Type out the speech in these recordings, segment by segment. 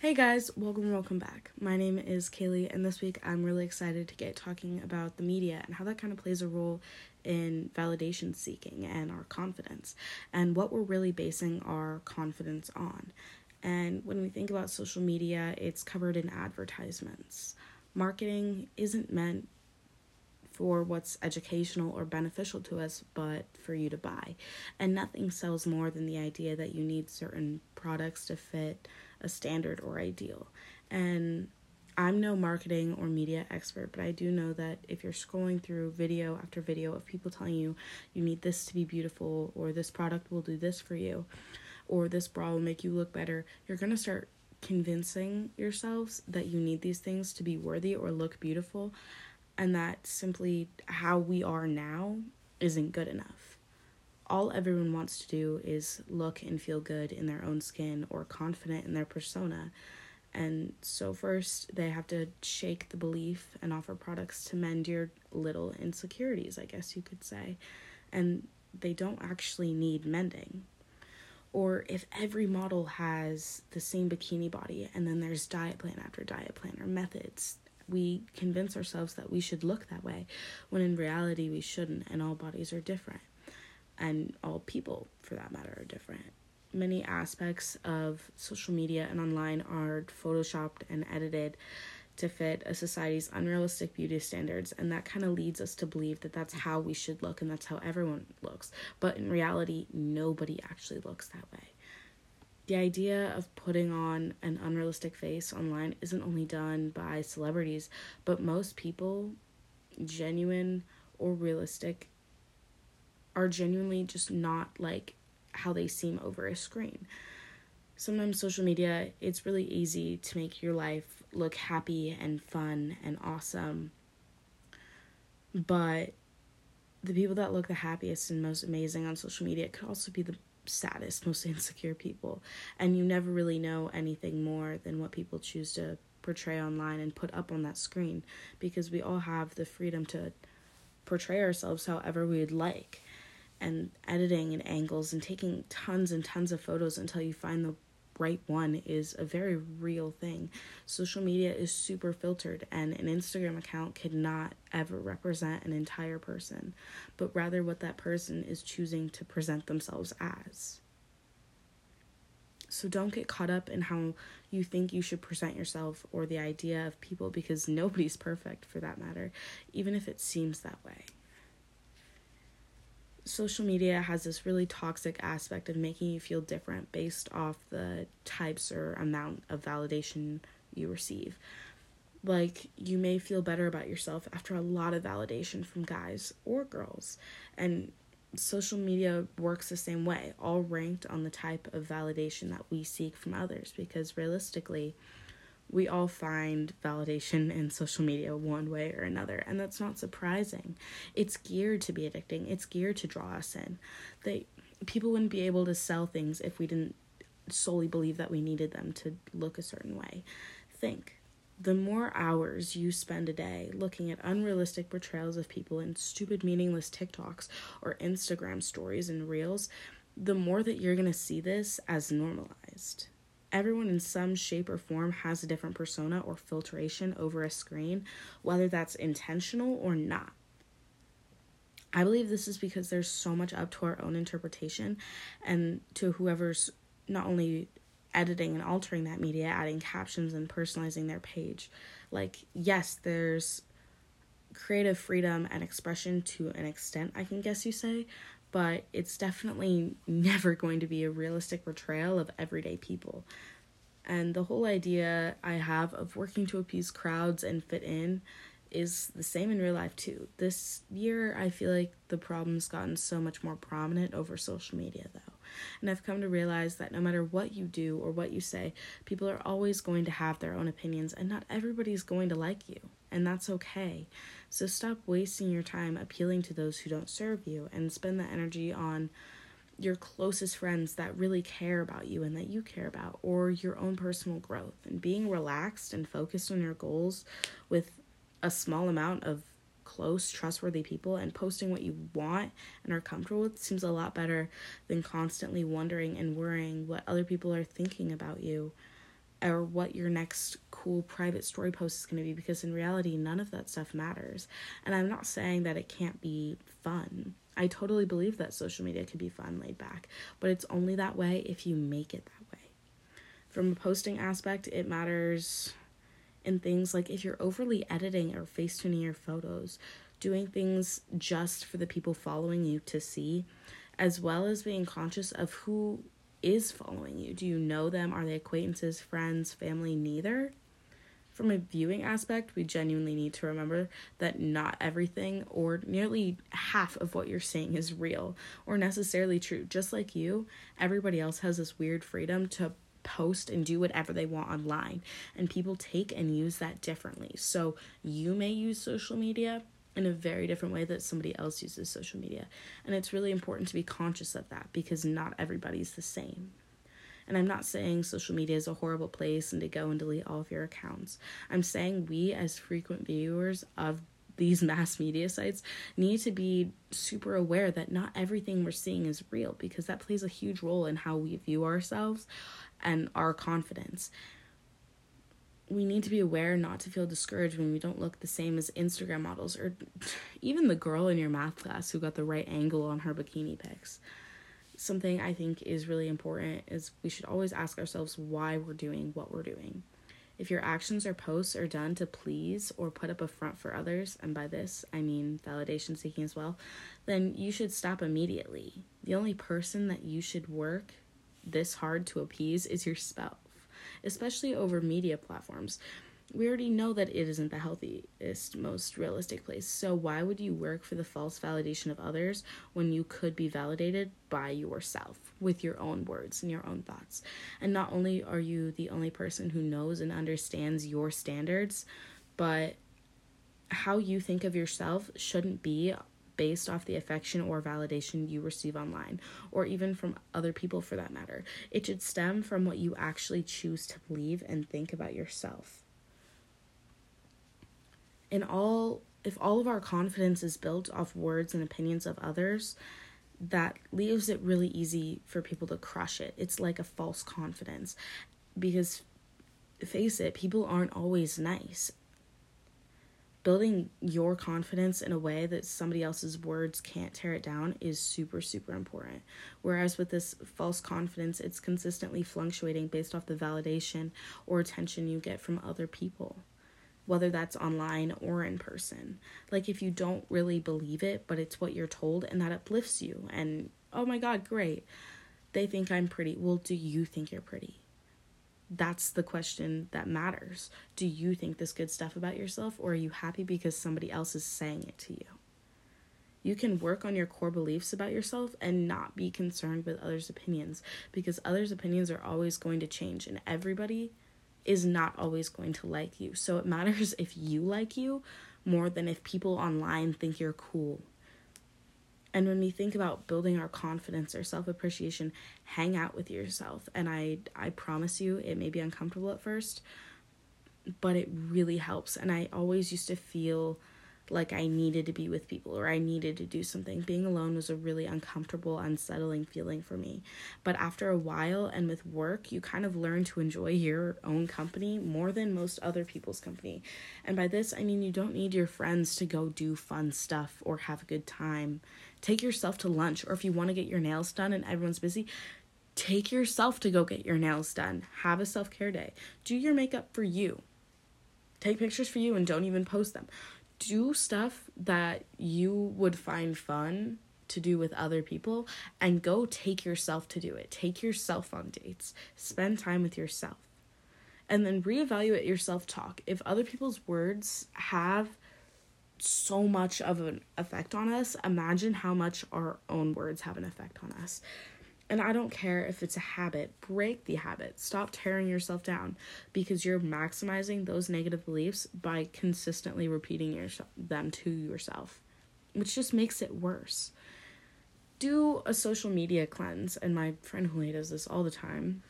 Hey guys, welcome, welcome back. My name is Kaylee, and this week I'm really excited to get talking about the media and how that kind of plays a role in validation seeking and our confidence, and what we're really basing our confidence on. And when we think about social media, it's covered in advertisements. Marketing isn't meant for what's educational or beneficial to us, but for you to buy. And nothing sells more than the idea that you need certain products to fit a standard or ideal. And I'm no marketing or media expert, but I do know that if you're scrolling through video after video of people telling you you need this to be beautiful, or this product will do this for you, or this bra will make you look better, you're to start convincing yourselves that you need these things to be worthy or look beautiful, and that simply how we are now isn't good enough all everyone wants to do is look and feel good in their own skin or confident in their persona. And so, first, they have to shake the belief and offer products to mend your little insecurities, I guess you could say. And they don't actually need mending. Or if every model has the same bikini body and then there's diet plan after diet plan or methods, we convince ourselves that we should look that way when in reality we shouldn't, and all bodies are different and all people for that matter are different. Many aspects of social media and online are photoshopped and edited to fit a society's unrealistic beauty standards, and that kind of leads us to believe that that's how we should look and that's how everyone looks. But in reality, nobody actually looks that way. The idea of putting on an unrealistic face online isn't only done by celebrities, but most people, genuine or realistic, are genuinely just not like how they seem over a screen. Sometimes social media, it's really easy to make your life look happy and fun and awesome. But the people that look the happiest and most amazing on social media could also be the saddest, most insecure people. And you never really know anything more than what people choose to portray online and put up on that screen because we all have the freedom to portray ourselves however we'd like and editing and angles and taking tons and tons of photos until you find the right one is a very real thing. Social media is super filtered, and an Instagram account cannot ever represent an entire person, but rather what that person is choosing to present themselves as. So don't get caught up in how you think you should present yourself or the idea of people because nobody's perfect for that matter, even if it seems that way social media has this really toxic aspect of making you feel different based off the types or amount of validation you receive. Like, you may feel better about yourself after a lot of validation from guys or girls. And social media works the same way, all ranked on the type of validation that we seek from others. Because realistically, we all find validation in social media one way or another, and that's not surprising. It's geared to be addicting. It's geared to draw us in. They people wouldn't be able to sell things if we didn't solely believe that we needed them to look a certain way. Think. The more hours you spend a day looking at unrealistic portrayals of people in stupid, meaningless TikToks or Instagram stories and reels, the more that you're going to see this as normalized everyone in some shape or form has a different persona or filtration over a screen, whether that's intentional or not. I believe this is because there's so much up to our own interpretation and to whoever's not only editing and altering that media, adding captions and personalizing their page. Like, yes, there's creative freedom and expression to an extent, I can guess you say, but it's definitely never going to be a realistic portrayal of everyday people. And the whole idea I have of working to appease crowds and fit in is the same in real life too. This year, I feel like the problem's gotten so much more prominent over social media though. And I've come to realize that no matter what you do or what you say, people are always going to have their own opinions, and not everybody's going to like you, and that's okay. So stop wasting your time appealing to those who don't serve you and spend the energy on your closest friends that really care about you and that you care about, or your own personal growth. And being relaxed and focused on your goals with a small amount of close, trustworthy people and posting what you want and are comfortable with seems a lot better than constantly wondering and worrying what other people are thinking about you or what your next cool private story post is going to be because in reality none of that stuff matters and i'm not saying that it can't be fun i totally believe that social media can be fun laid back but it's only that way if you make it that way from a posting aspect it matters in things like if you're overly editing or face tuning your photos doing things just for the people following you to see as well as being conscious of who is following you. Do you know them? Are they acquaintances, friends, family? Neither. From a viewing aspect, we genuinely need to remember that not everything or nearly half of what you're seeing is real or necessarily true. Just like you, everybody else has this weird freedom to post and do whatever they want online, and people take and use that differently. So, you may use social media in a very different way that somebody else uses social media. And it's really important to be conscious of that because not everybody's the same. And I'm not saying social media is a horrible place and to go and delete all of your accounts. I'm saying we, as frequent viewers of these mass media sites, need to be super aware that not everything we're seeing is real because that plays a huge role in how we view ourselves and our confidence we need to be aware not to feel discouraged when we don't look the same as Instagram models or even the girl in your math class who got the right angle on her bikini pics. Something I think is really important is we should always ask ourselves why we're doing what we're doing. If your actions or posts are done to please or put up a front for others, and by this I mean validation seeking as well, then you should stop immediately. The only person that you should work this hard to appease is yourself especially over media platforms. We already know that it isn't the healthiest, most realistic place. So, why would you work for the false validation of others when you could be validated by yourself with your own words and your own thoughts? And not only are you the only person who knows and understands your standards, but how you think of yourself shouldn't be based off the affection or validation you receive online, or even from other people for that matter. It should stem from what you actually choose to believe and think about yourself. In all, if all of our confidence is built off words and opinions of others, that leaves it really easy for people to crush it. It's like a false confidence. Because face it, people aren't always nice. Building your confidence in a way that somebody else's words can't tear it down is super super important. Whereas with this false confidence it's consistently fluctuating based off the validation or attention you get from other people whether that's online or in person like if you don't really believe it but it's what you're told and that uplifts you and oh my god great they think i'm pretty well do you think you're pretty that's the question that matters. Do you think this good stuff about yourself, or are you happy because somebody else is saying it to you? You can work on your core beliefs about yourself and not be concerned with others' opinions because others' opinions are always going to change, and everybody is not always going to like you. So it matters if you like you more than if people online think you're cool and when we think about building our confidence or self-appreciation, hang out with yourself. And I I promise you it may be uncomfortable at first, but it really helps. And I always used to feel like I needed to be with people or I needed to do something. Being alone was a really uncomfortable, unsettling feeling for me. But after a while and with work, you kind of learn to enjoy your own company more than most other people's company. And by this, I mean you don't need your friends to go do fun stuff or have a good time. Take yourself to lunch, or if you want to get your nails done and everyone's busy, take yourself to go get your nails done. Have a self care day. Do your makeup for you. Take pictures for you and don't even post them do stuff that you would find fun to do with other people and go take yourself to do it. Take yourself on dates. Spend time with yourself. And then reevaluate your self talk. If other people's words have so much of an effect on us, imagine how much our own words have an effect on us. And I don't care if it's a habit, break the habit. Stop tearing yourself down because you're maximizing those negative beliefs by consistently repeating your, them to yourself, which just makes it worse. Do a social media cleanse, and my friend Julia does this all the time.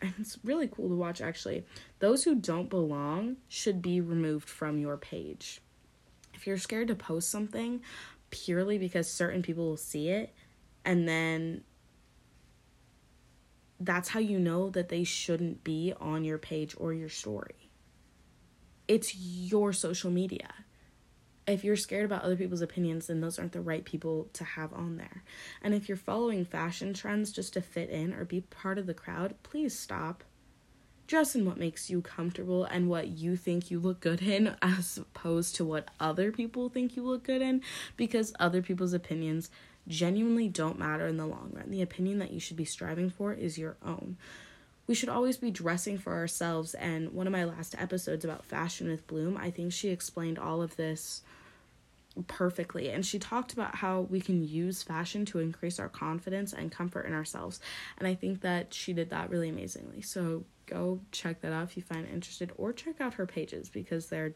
And it's really cool to watch actually. Those who don't belong should be removed from your page. If you're scared to post something purely because certain people will see it and then that's how you know that they shouldn't be on your page or your story. It's your social media. If you're scared about other people's opinions, then those aren't the right people to have on there. And if you're following fashion trends just to fit in or be part of the crowd, please stop. Dress in what makes you comfortable and what you think you look good in, as opposed to what other people think you look good in, because other people's opinions genuinely don't matter in the long run. The opinion that you should be striving for is your own. We should always be dressing for ourselves. And one of my last episodes about fashion with Bloom, I think she explained all of this perfectly. And she talked about how we can use fashion to increase our confidence and comfort in ourselves. And I think that she did that really amazingly. So go check that out if you find interested, or check out her pages because they're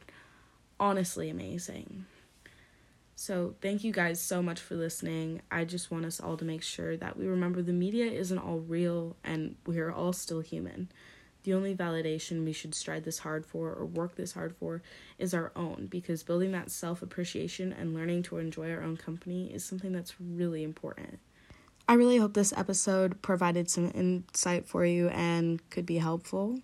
honestly amazing. So, thank you guys so much for listening. I just want us all to make sure that we remember the media isn't all real and we're all still human. The only validation we should strive this hard for or work this hard for is our own because building that self appreciation and learning to enjoy our own company is something that's really important. I really hope this episode provided some insight for you and could be helpful.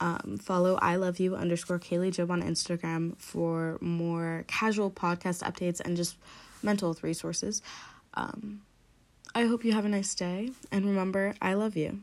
Um, follow I love you underscore Kaylee Job on Instagram for more casual podcast updates and just mental health resources. Um, I hope you have a nice day and remember, I love you.